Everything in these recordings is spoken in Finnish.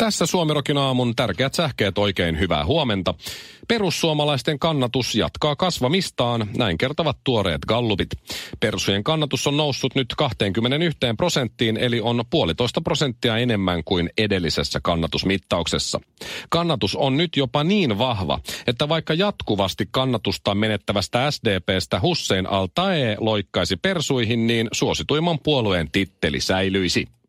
Tässä Suomirokin aamun tärkeät sähkeet oikein hyvää huomenta. Perussuomalaisten kannatus jatkaa kasvamistaan, näin kertovat tuoreet gallupit. Persujen kannatus on noussut nyt 21 prosenttiin, eli on puolitoista prosenttia enemmän kuin edellisessä kannatusmittauksessa. Kannatus on nyt jopa niin vahva, että vaikka jatkuvasti kannatusta menettävästä SDPstä Hussein Altae loikkaisi persuihin, niin suosituimman puolueen titteli säilyisi.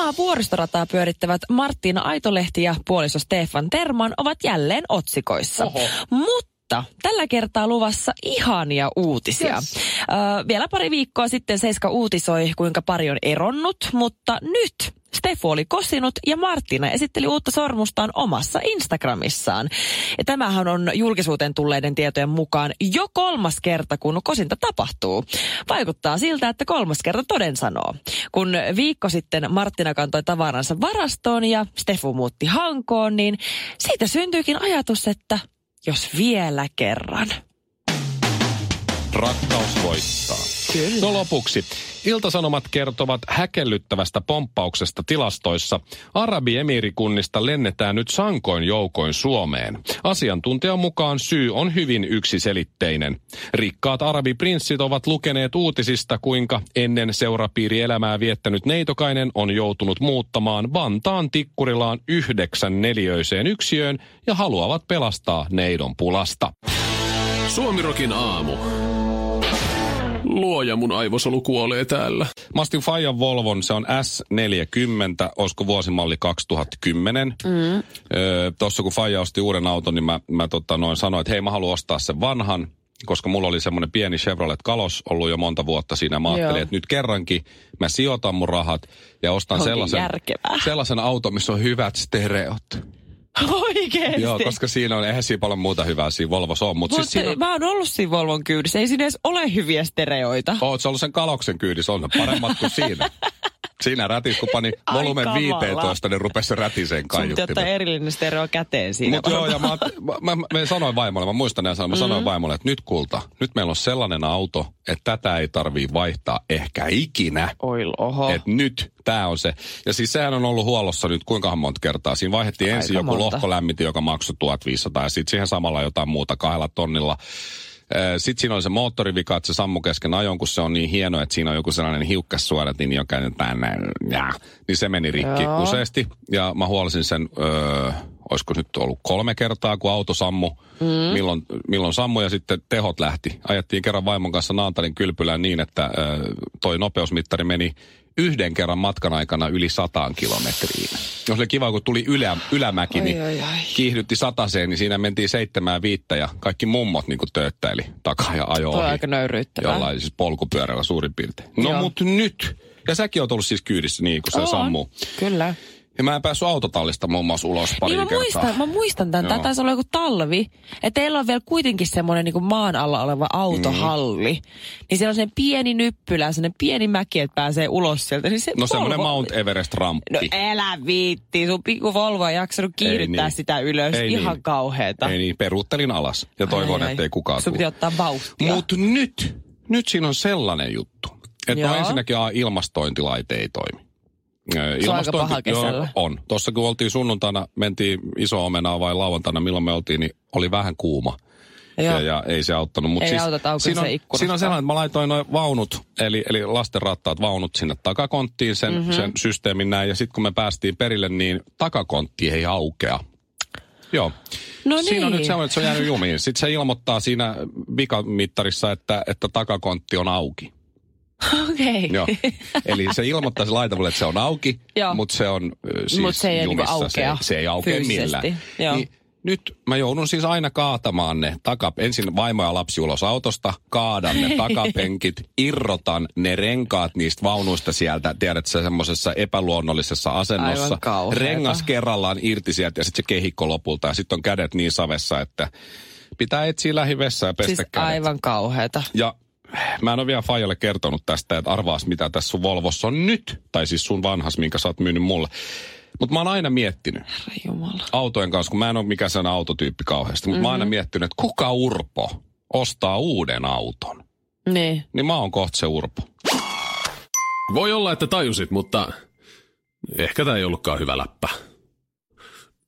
Omaa vuoristorataa pyörittävät Marttiina Aitolehti ja puoliso Stefan Terman ovat jälleen otsikoissa. Oho. Mutta tällä kertaa luvassa ihania uutisia. Yes. Ö, vielä pari viikkoa sitten Seiska uutisoi, kuinka pari on eronnut, mutta nyt Steffu oli kosinut ja Martina esitteli uutta sormustaan omassa Instagramissaan. Ja tämähän on julkisuuteen tulleiden tietojen mukaan jo kolmas kerta, kun kosinta tapahtuu. Vaikuttaa siltä, että kolmas kerta toden sanoo. Kun viikko sitten Martina kantoi tavaransa varastoon ja Steffu muutti Hankoon, niin siitä syntyykin ajatus, että jos vielä kerran. Rakkaus voittaa. Kyllä. No lopuksi. Iltasanomat kertovat häkellyttävästä pomppauksesta tilastoissa. Arabiemiirikunnista lennetään nyt sankoin joukoin Suomeen. Asiantuntijan mukaan syy on hyvin yksiselitteinen. Rikkaat arabiprinssit ovat lukeneet uutisista, kuinka ennen seurapiirielämää viettänyt neitokainen on joutunut muuttamaan Vantaan tikkurilaan yhdeksän neliöiseen yksiöön ja haluavat pelastaa neidon pulasta. Suomirokin aamu. Luoja mun aivosolu kuolee täällä. Mä ostin Fajan Volvon, se on S40, olisiko vuosimalli 2010. Mm. Öö, Tuossa kun Faja osti uuden auton, niin mä, mä tota noin sanoin, että hei mä haluan ostaa sen vanhan, koska mulla oli semmoinen pieni Chevrolet Kalos ollut jo monta vuotta siinä. Mä ajattelin, Joo. että nyt kerrankin mä sijoitan mun rahat ja ostan Onkin sellaisen, järkevää. sellaisen auton, missä on hyvät stereot. Oikeesti? Joo, koska siinä on, eihän siinä paljon muuta hyvää siinä Volvossa on. Mutta Mutta siis siinä on, mä oon ollut siinä Volvon kyydissä. Ei siinä edes ole hyviä stereoita. Oot sä ollut sen kaloksen kyydissä, on ne paremmat kuin siinä. Siinä rätis, kun pani volumen kamala. 15, niin rupesi se rätiseen Sun kaiuttimen. erillinen stereo käteen siinä. Mutta joo, ja mä, mä, mä, mä, sanoin vaimolle, mä muistan ja sanoin, mä sanoin vaimolle, että nyt kulta, nyt meillä on sellainen auto, että tätä ei tarvii vaihtaa ehkä ikinä. Oi, oho. Että nyt tämä on se. Ja siis sehän on ollut huollossa nyt kuinkahan monta kertaa. Siinä vaihdettiin Aika ensin joku monta. lohkolämmiti, joka maksoi 1500 ja sitten siihen samalla jotain muuta kahdella tonnilla. Sitten siinä oli se moottorivika, että se sammu kesken ajon, kun se on niin hieno, että siinä on joku sellainen hiukkassuodatin, joka tänne, ja, niin se meni rikki Joo. useasti. Ja mä huolisin sen, öö, olisiko nyt ollut kolme kertaa, kun auto sammu, mm. milloin, milloin sammu ja sitten tehot lähti. Ajettiin kerran vaimon kanssa Naantalin kylpylään niin, että öö, toi nopeusmittari meni yhden kerran matkan aikana yli sataan kilometriin. Jos oli kiva, kun tuli ylä, ylämäki, Ai, niin ai, ai. kiihdytti sataseen, niin siinä mentiin seitsemään viittä ja kaikki mummot niin kuin tööttäili takaa ja ajo Toi on ohi. aika nöyryyttävää. Jollain siis polkupyörällä suurin piirtein. No Joo. mut nyt. Ja säkin oot ollut siis kyydissä niin, kun se sammuu. Kyllä. Ja mä en päässyt autotallista muun muassa ulos pari Niin mä kertaa. muistan, mä muistan tämän. Tämä Joo. taisi olla joku talvi. Että teillä on vielä kuitenkin semmoinen niin maan alla oleva autohalli. Mm. Niin siellä on semmoinen pieni nyppylä, semmoinen pieni mäki, että pääsee ulos sieltä. Niin se No semmoinen Volvo- Mount Everest-ramppi. No älä viitti, sun pikku Volvo ei jaksanut kiihdyttää niin. sitä ylös. Ei Ihan niin. kauheeta. Ei niin, peruuttelin alas. Ja toivon, ai. ettei kukaan Sun tule. piti ottaa vauhtia. Mutta nyt, nyt siinä on sellainen juttu. Että no ensinnäkin A, ilmastointilaite ei toimi. Se on aika paha joo, on. Tuossa kun oltiin sunnuntaina, mentiin iso omenaa vai lauantaina, milloin me oltiin, niin oli vähän kuuma. Joo. Ja, ja ei se auttanut. Mut Ei siis, auta, siinä, on, siinä on sellainen, että mä laitoin noin vaunut, eli, eli lastenrattaat vaunut sinne takakonttiin, sen, Mhm. mm-hmm. sen systeemin näin. Ja sitten kun me päästiin perille, niin takakontti ei aukea. Joo. No Siinä on niin. nyt semmoinen, että se on jäänyt jumiin. Sitten se ilmoittaa siinä vikamittarissa, että, että takakontti on auki. Okei. Joo. Eli se ilmoittaa se laita mulle, että se on auki, mutta se on siis Mut se ei niinku jumissa. aukea se, se ei aukea fyysisesti. millään. Joo. Niin, nyt mä joudun siis aina kaatamaan ne taka, ensin vaimo ja lapsi ulos autosta, kaadan ne takapenkit, irrotan ne renkaat niistä vaunuista sieltä, tiedät sä semmoisessa epäluonnollisessa asennossa. Rengas kerrallaan irti sieltä ja sitten se kehikko lopulta ja sitten on kädet niin savessa, että pitää etsiä lähivessä ja pestä Siis kädet. aivan kauheeta. Ja mä en ole vielä Fajalle kertonut tästä, että arvaas mitä tässä sun Volvossa on nyt. Tai siis sun vanhas, minkä sä oot myynyt mulle. Mutta mä oon aina miettinyt Herra Jumala. autojen kanssa, kun mä en ole mikään sellainen autotyyppi kauheasti. Mutta mm-hmm. mä oon aina miettinyt, että kuka Urpo ostaa uuden auton. Niin. Niin mä oon kohta se Urpo. Voi olla, että tajusit, mutta ehkä tämä ei ollutkaan hyvä läppä.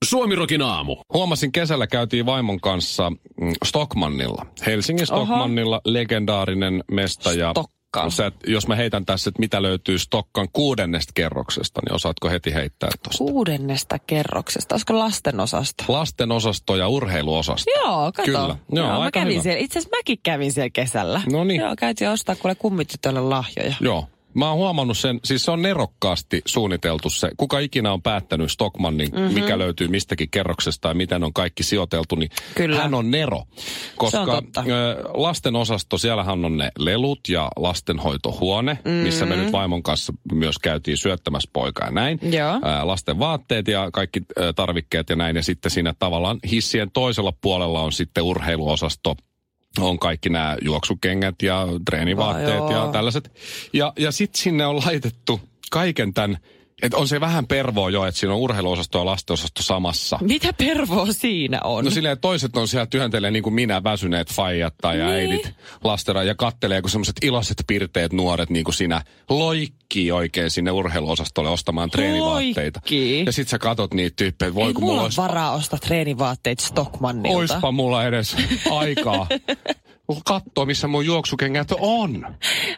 Suomirokin aamu. Huomasin kesällä käytiin vaimon kanssa mm, Stockmannilla. Helsingin Stockmannilla legendaarinen mesta. Ja Stokka. sä, et- jos mä heitän tässä, että mitä löytyy Stokkan kuudennesta kerroksesta, niin osaatko heti heittää tuosta? Kuudennesta kerroksesta. Olisiko lasten osasta? Lasten osasto ja urheiluosasto. Joo, kato. Kyllä. Joo, mä aika kävin hyvä. siellä. Itse asiassa mäkin kävin siellä kesällä. No niin. Joo, käytiin ostaa kuule kummitytölle lahjoja. Joo. Mä oon huomannut sen, siis se on nerokkaasti suunniteltu se, kuka ikinä on päättänyt Stockmannin, Mhm. mm-hmm. mikä löytyy mistäkin kerroksesta ja miten on kaikki sijoiteltu, niin Kyllä. hän on nero. Koska Se on totta. lasten osasto, siellähän on ne lelut ja lastenhoitohuone, mm-hmm. missä me nyt vaimon kanssa myös käytiin syöttämässä poikaa ja näin. Joo. Lasten vaatteet ja kaikki tarvikkeet ja näin. Ja sitten siinä tavallaan hissien toisella puolella on sitten urheiluosasto, on kaikki nämä juoksukengät ja treenivaatteet Ai ja tällaiset. Ja, ja sitten sinne on laitettu kaiken tämän, että on se vähän pervoa jo, että siinä on urheiluosasto ja lastenosasto samassa. Mitä pervoa siinä on? No silleen, toiset on siellä työntelee niin kuin minä, väsyneet faijat tai Niin. äidit lastera ja kattelee, kun semmoiset iloiset pirteet nuoret niin kuin sinä loikkii oikein sinne urheiluosastolle ostamaan treenivaatteita. Loikkii? Ja sit sä katot niitä tyyppejä, voi Ei kun mulla mulla olisi, varaa ostaa treenivaatteita Stockmannilta. oispa mulla edes aikaa katsoa, missä mun juoksukengät on.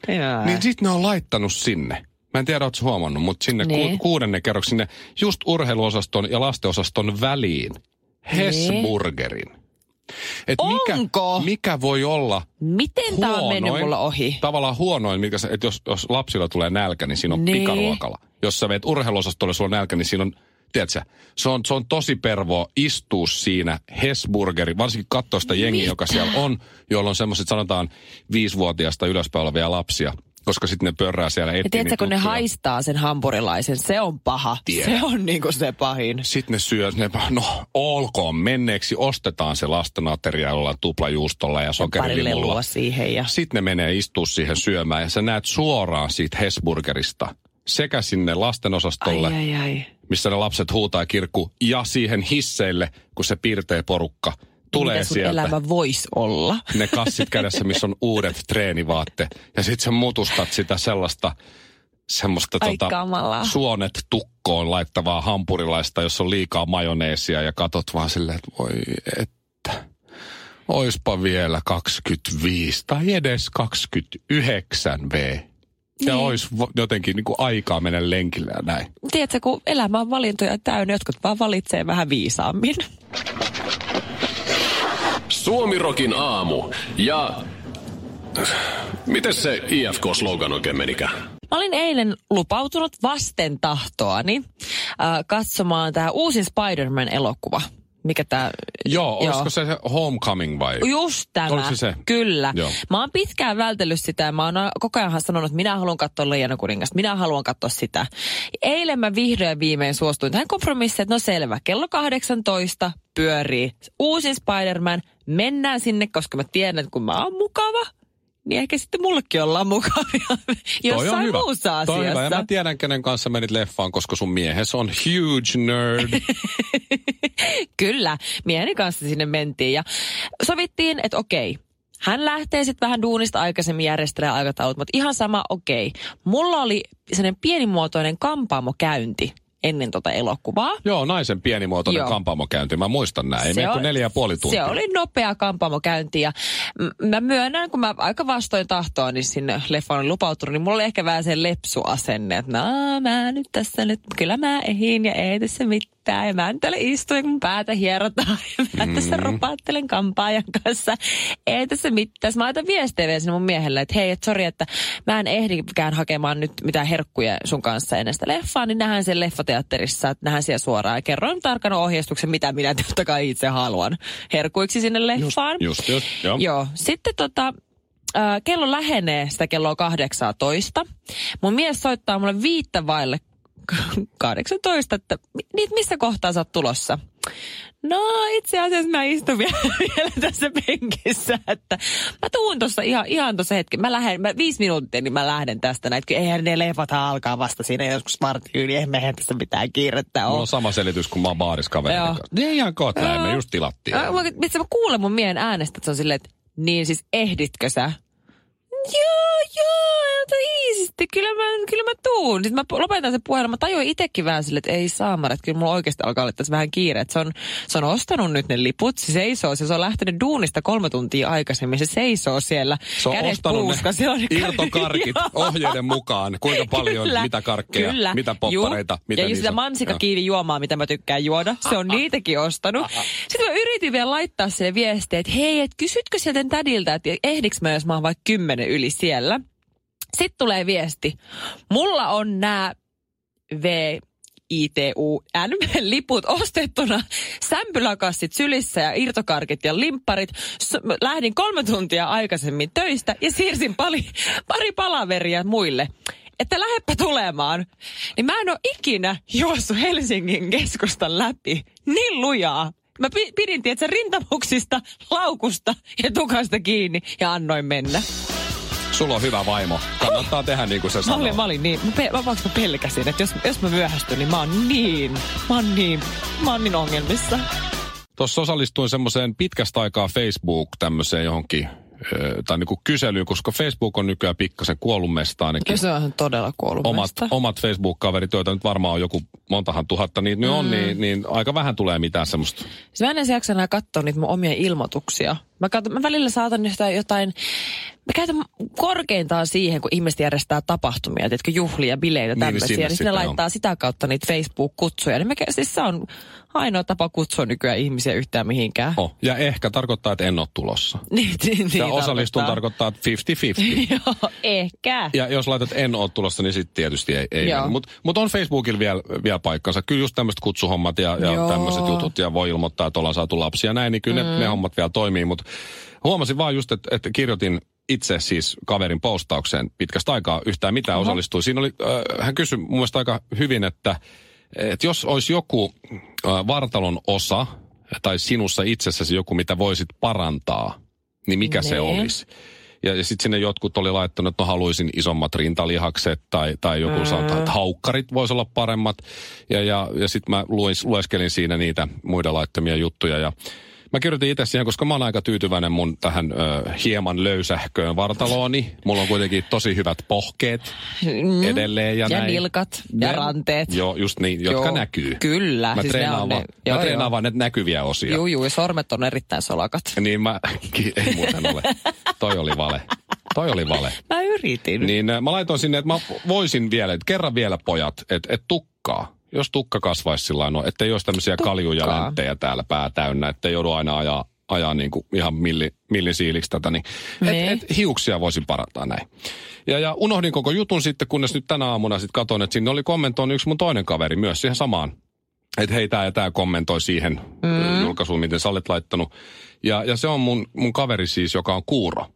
Jaa. Niin sit ne on laittanut sinne. Mä en tiedä, ootko huomannut, mutta sinne Niin. ku, kuudennen kerroksen sinne just urheiluosaston ja lastenosaston väliin. Hesburgerin. Et mikä, Onko? mikä voi olla Miten tää on mennyt mulla ohi? Tavallaan huonoin, mikä se, että jos, jos lapsilla tulee nälkä, niin siinä on Niin. pikaruokala. Jos sä meet urheiluosastolle, sulla on nälkä, niin siinä on, tiedätkö, se on, se on tosi pervoa istua siinä Hesburgeri, varsinkin katsoa sitä jengiä, joka siellä on, jolla on semmoiset sanotaan viisivuotiaasta ylöspäin olevia lapsia, koska sitten ne pörrää siellä Ja etsii tiedätkö, niitä kun ne haistaa sen hampurilaisen, se on paha. Tiedän. Se on niinku se pahin. Sitten ne syö, ne, no olkoon menneeksi, ostetaan se lastenateria jollain tuplajuustolla ja sokerilimulla. siihen ja... Sitten ne menee istua siihen syömään ja sä näet suoraan siitä Hesburgerista sekä sinne lastenosastolle, Ai, ai, ai. missä ne lapset huutaa kirkku, ja siihen hisseille, kun se pirtee porukka tulee Mitä sun sieltä. elämä voisi olla? Ne kassit kädessä, missä on uudet treenivaatteet. Ja sit sä mutustat sitä sellaista semmoista tota, suonet tukkoon laittavaa hampurilaista, jossa on liikaa majoneesia ja katot vaan silleen, että voi että. Oispa vielä 25 tai edes 29 V. Ja Niin. ois vo- jotenkin niin kuin aikaa mennä lenkille ja näin. Tiedätkö, kun elämä on valintoja täynnä, jotkut vaan valitsee vähän viisaammin. Suomirokin aamu. Ja... Miten se IFK-slogan oikein menikään? Mä olin eilen lupautunut vasten tahtoani äh, katsomaan tämä uusi Spider-Man-elokuva. Mikä tämä... Joo, olisiko se se Homecoming vai? Just tämä. Oliko se se? Kyllä. Joo. Mä oon pitkään vältellyt sitä ja mä oon koko ajan sanonut, että minä haluan katsoa Leijana kuningasta, minä haluan katsoa sitä. Eilen mä vihdoin viimein suostuin tähän kompromissiin, että no selvä, kello 18 pyörii uusi Spider-Man, mennään sinne, koska mä tiedän, että kun mä oon mukava, niin ehkä sitten mullekin ollaan mukavia Toi on jossain hyvä. muussa Toi on asiassa. hyvä. Ja mä tiedän, kenen kanssa menit leffaan, koska sun miehes on huge nerd. Kyllä, mieheni kanssa sinne mentiin ja sovittiin, että okei, hän lähtee sitten vähän duunista aikaisemmin järjestelee aikataulut, mutta ihan sama, okei. Mulla oli sellainen pienimuotoinen kampaamokäynti ennen tota elokuvaa. Joo, naisen pienimuotoinen Joo. kampaamokäynti. Mä muistan näin. Ei Se on- neljä ja puoli tuntia. Se oli nopea kampaamokäynti ja mä myönnän, kun mä aika vastoin tahtoa niin sinne leffaan olin lupautunut, niin mulla oli ehkä vähän se lepsuasenne, että no mä nyt tässä nyt, kyllä mä ehin ja ei tässä mitään. Mitään. Ja mä istun ja mun päätä hierotaan. Ja mä mm. tässä ropaattelen kampaajan kanssa. Ei tässä mitään. Mä laitan viestejä vielä sinne mun miehelle, että hei, että sori, että mä en ehdikään hakemaan nyt mitään herkkuja sun kanssa ennen sitä leffaa, niin nähdään sen leffateatterissa, että nähdään siellä suoraan. Ja kerroin tarkan ohjeistuksen, mitä minä totta kai itse haluan herkuiksi sinne leffaan. Just, just, joo. Joo. Sitten tota, kello lähenee sitä kelloa 18. Mun mies soittaa mulle viittä vaille 18, että mi- missä kohtaa sä oot tulossa? No itse asiassa mä istun vielä, vielä tässä penkissä, että mä tuun tuossa ihan, ihan tuossa hetki. Mä lähden, mä viisi minuuttia, niin mä lähden tästä näin. Eihän ne leffat alkaa vasta siinä joskus vartin yli, eihän mehän tässä mitään kiirettä Mulla ole. on sama selitys, kun mä oon baariskaverin Joo. kanssa. Ne ihan kohta me just tilattiin. Mä, mä, mä kuulen mun miehen äänestä, että se on silleen, että niin siis ehditkö sä? Joo, joo, iisisti, kyllä mä, kyllä mä tuun. Sitten mä lopetan sen puhelun, mä tajuin itsekin vähän silleen, että ei saa, että kyllä mulla oikeasti alkaa olla tässä vähän kiire. Että se, on, se on ostanut nyt ne liput, se seisoo, se on lähtenyt duunista kolme tuntia aikaisemmin, se seisoo siellä. Se on kädet ostanut puuska, ne on irtokarkit ohjeiden mukaan. Kuinka paljon, Kyllä, mitä karkkeja, kyllä. mitä poppareita, Juu. mitä Ja just sitä mansikakiivi juomaa, mitä mä tykkään juoda. Se on niitäkin ostanut. Sitten mä yritin vielä laittaa se viestiä, että hei, et kysytkö sieltä tädiltä, että ehdiks mä, jos mä oon vaikka kymmenen yli siellä. Sitten tulee viesti. Mulla on nämä V, ITUN-liput ostettuna, sämpyläkassit sylissä ja irtokarkit ja limpparit. S- lähdin kolme tuntia aikaisemmin töistä ja siirsin pari, pari palaveria muille. Että lähdepä tulemaan. Niin mä en ole ikinä juossut Helsingin keskustan läpi niin lujaa. Mä pi- pidin tietysti rintamuksista, laukusta ja tukasta kiinni ja annoin mennä. Sulla on hyvä vaimo. Kannattaa tehdä niin kuin se Mä sanoo. olin, mä olin niin, mä, pe- mä, mä pelkäsin, että jos, jos mä myöhästyn, niin mä oon niin, mä oon niin, mä oon niin ongelmissa. Tuossa osallistuin semmoiseen pitkästä aikaa Facebook tämmöiseen johonkin, tai niinku kyselyyn, koska Facebook on nykyään pikkasen kuollut mesta ainakin. Se on todella kuollut Omat, omat Facebook-kaverit, joita nyt varmaan on joku montahan tuhatta, niin nyt on, niin, niin aika vähän tulee mitään semmoista. Siis mä en jaksa enää katsoa niitä mun omia ilmoituksia. Mä, katson, mä välillä saatan jotain, jotain, mä käytän korkeintaan siihen, kun ihmiset järjestää tapahtumia, tiedätkö, juhlia, bileitä, Niin, tämmöisiä. sinne Niin, niin sitten ne on. laittaa sitä kautta niitä Facebook-kutsuja. Niin mä, siis se on ainoa tapa kutsua nykyään ihmisiä yhtään mihinkään. Oh, ja ehkä tarkoittaa, että en ole tulossa. Niin, niin, Ja niin osallistun tarkoittaa että 50-50. Joo, ehkä. Ja jos laitat en ole tulossa, niin sitten tietysti ei, ei. Mutta mut on Facebookilla vielä, vielä paikkansa. Kyllä just tämmöiset kutsuhommat ja, ja tämmöiset jutut ja voi ilmoittaa, että ollaan saatu lapsia ja näin, niin kyllä mm. ne, ne hommat vielä toimii. Mutta huomasin vaan just, että, että kirjoitin itse siis kaverin postaukseen pitkästä aikaa yhtään mitään Oho. osallistui. Siinä oli, äh, hän kysyi mun mielestä aika hyvin, että, että jos olisi joku vartalon osa tai sinussa itsessäsi joku, mitä voisit parantaa, niin mikä se Nee. olisi? Ja, ja sitten sinne jotkut oli laittanut, että no haluaisin isommat rintalihakset tai, tai joku mm. sanotaan, että haukkarit voisi olla paremmat. Ja, ja, ja sitten mä luis, lueskelin siinä niitä muiden laittamia juttuja ja Mä kirjoitin itse siihen, koska mä oon aika tyytyväinen mun tähän ö, hieman löysähköön vartalooni. Mulla on kuitenkin tosi hyvät pohkeet Mm. edelleen ja, Ja näin. nilkat ja Ne- ranteet. Joo, just niin, jotka Joo, näkyy. kyllä, Mä siis ne treenaan, ne- mä joo, treenaan joo. vaan näitä näkyviä osia. Juu, juu, ja sormet on erittäin solakat. Niin mä, ei muuten ole. Toi oli vale. Toi oli vale. Mä yritin. Niin mä laitoin sinne, että mä voisin vielä, että kerran vielä pojat, että et tukkaa. Jos tukka kasvaisi sillä no, ettei olisi tämmöisiä kaljuja Tukkaa. länttejä täällä pää täynnä, ettei joudu aina ajaa, ajaa niin kuin ihan milli, millisiiliksi tätä, niin Niin. et, et hiuksia voisin parantaa näin. Ja, ja unohdin koko jutun sitten, kunnes nyt tänä aamuna sitten katsoin, että sinne oli kommentoinut yksi mun toinen kaveri myös siihen samaan. Että hei, tää ja tää kommentoi siihen mm. julkaisuun, miten sä olet laittanut. Ja, ja se on mun, mun kaveri siis, joka on kuuro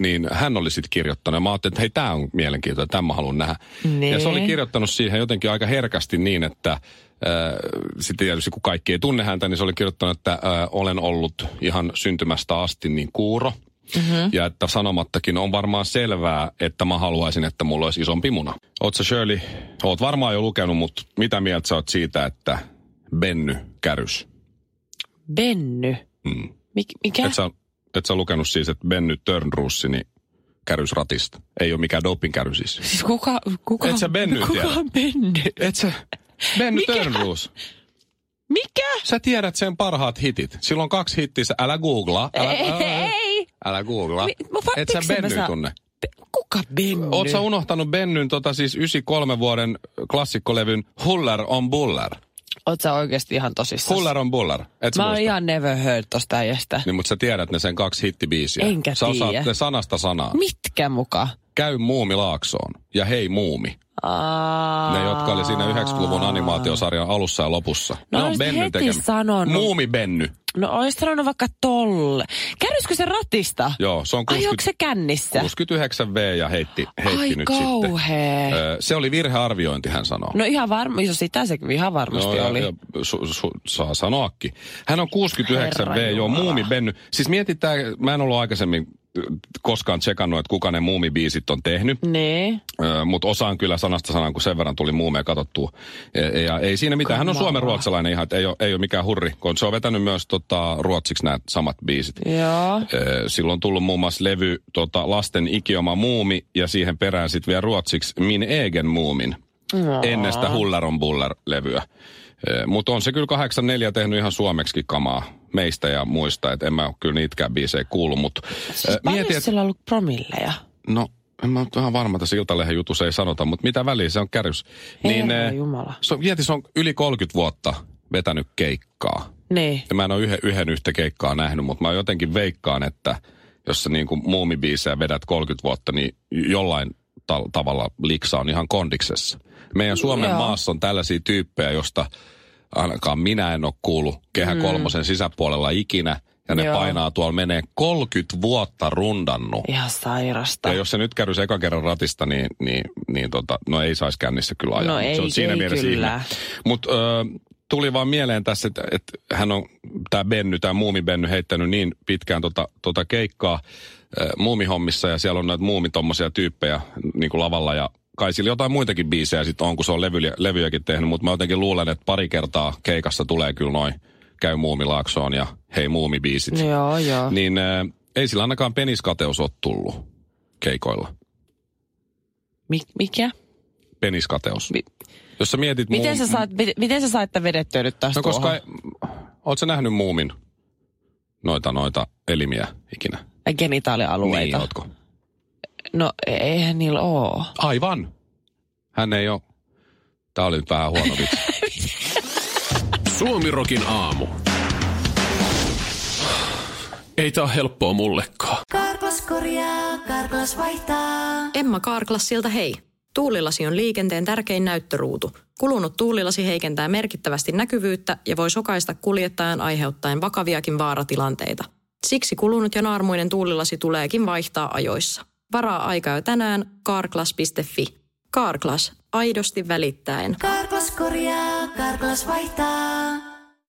niin hän oli sitten kirjoittanut. Ja mä ajattelin, että hei, tämä on mielenkiintoinen, tämä mä haluan nähdä. Nee. Ja se oli kirjoittanut siihen jotenkin aika herkästi niin, että äh, sitten tietysti kun kaikki ei tunne häntä, niin se oli kirjoittanut, että äh, olen ollut ihan syntymästä asti niin kuuro. Mm-hmm. Ja että sanomattakin on varmaan selvää, että mä haluaisin, että mulla olisi isompi muna. Oot sä Shirley, oot varmaan jo lukenut, mutta mitä mieltä sä oot siitä, että Benny kärys? Benny. Mm. Mik, mikä? Et sä, et sä lukenut siis, että Benny Törnrussi, niin kärys ratista. Ei ole mikään dopingkäry siis. Siis kuka, kuka, Et sä Benny kuka tiedä? on Benny? Et sä... Benny Mikä? Törnruus. Mikä? Sä tiedät sen parhaat hitit. Silloin kaksi hittiä, älä googlaa. Älä, Ei, älä, ei. älä googlaa. Mi- mä Et sä Benny saan- tunne. Kuka Benny? Oot sä unohtanut Bennyn tota siis 93 vuoden klassikkolevyn Huller on Buller? Oot sä oikeasti ihan tosissaan? Fuller on Buller. Et Mä oon ihan never heard tosta äijästä. Niin, mutta sä tiedät ne sen kaksi hittibiisiä. Enkä Sä osaat tiedä. ne sanasta sanaa. Mitkä muka? Käy muumi Laaksoon ja hei muumi. Aa. Ne, jotka oli siinä 90-luvun animaatiosarjan alussa ja lopussa. No ne on Benny heti tekemä. sanonut. Muumi Benny. No ois sanonut vaikka tolle. Kärryskö se ratista? Joo, se on Ajoiko 60, se kännissä? 69V ja heitti, heitti Ai nyt kauhea. sitten. Ö, Se oli virhearviointi, hän sanoo. No ihan varma, jos sitä se ihan varmasti ja- oli. ja su, su, saa sanoakin. Hän on 69V, Herra joo, muumi Benny. Siis mietitään, mä en ollut aikaisemmin koskaan tsekannut, että kuka ne muumibiisit on tehnyt. Niin. Mutta osaan kyllä sanasta sanaan, kun sen verran tuli muumeja katsottua. Ja, ja ei siinä mitään. Hän on suomen ruotsalainen ihan, että ei ole, ei ole mikään hurri, kun se on vetänyt myös tota, ruotsiksi nämä samat biisit. Joo. Ö, Silloin on tullut muun muassa levy tota, Lasten ikioma muumi ja siihen perään sitten vielä ruotsiksi Min egen muumin. Ennen sitä Hullaron Buller-levyä. Mutta on se kyllä 84 tehnyt ihan suomeksi kamaa meistä ja muista, että en mä ole kyllä niitäkään biisejä kuullut, mutta Siis mieti, paljon että sillä ollut promilleja? No, en mä ole ihan varma, tässä Iltalehden jutussa ei sanota, mutta mitä väliä, se on kärjys. Herra eh, Jumala. Se on, mieti, se on yli 30 vuotta vetänyt keikkaa. Niin. Ja mä en ole yhden, yhden yhtä keikkaa nähnyt, mutta mä jotenkin veikkaan, että jos sä niin kuin muumibiisejä vedät 30 vuotta, niin jollain ta- tavalla liksa on ihan kondiksessa. Meidän Suomen Joo. maassa on tällaisia tyyppejä, josta ainakaan minä en ole kuullut Kehä kolmosen sisäpuolella ikinä. Ja ne Mm. Joo. painaa tuolla, menee 30 vuotta rundannut. Ihan sairasta. Ja jos se nyt kärryisi ekan kerran ratista, niin, niin, niin tota, no ei saisi kännissä kyllä ajaa. No mut se on ei- siinä ei mielessä kyllä. Mutta tuli vaan mieleen tässä, että, että hän on, tämä Benny, tämä Muumi Benny, heittänyt niin pitkään tota, tota keikkaa muumihommissa ja siellä on näitä muumi tommosia tyyppejä niin kuin lavalla ja kai sillä jotain muitakin biisejä sitten on, kun se on levyjä, levyjäkin tehnyt, mutta mä jotenkin luulen, että pari kertaa keikassa tulee kyllä noin käy muumilaaksoon ja hei muumibiisit. Joo, joo. Niin äh, ei sillä ainakaan peniskateus ole tullut keikoilla. Mi- mikä? Peniskateus. Mi- Jos sä mietit Miten muum- sä, saat, miten, miten sä sait vedettyä nyt taas No koska, oot sä nähnyt muumin noita, noita elimiä ikinä? Genitaalialueita. Niin, ootko? No eihän niillä oo. Aivan. Hän ei ole. Tää oli nyt vähän huono vitsi. Suomirokin aamu. Ei tää ole helppoa mullekaan. Karklas korjaa, Karklas vaihtaa. Emma Karklassilta hei. Tuulilasi on liikenteen tärkein näyttöruutu. Kulunut tuulilasi heikentää merkittävästi näkyvyyttä ja voi sokaista kuljettajan aiheuttaen vakaviakin vaaratilanteita. Siksi kulunut ja naarmuinen tuulilasi tuleekin vaihtaa ajoissa. Varaa aikaa jo tänään karklas.fi. Karklas, aidosti välittäen. Karklas korjaa, Karklas vaihtaa.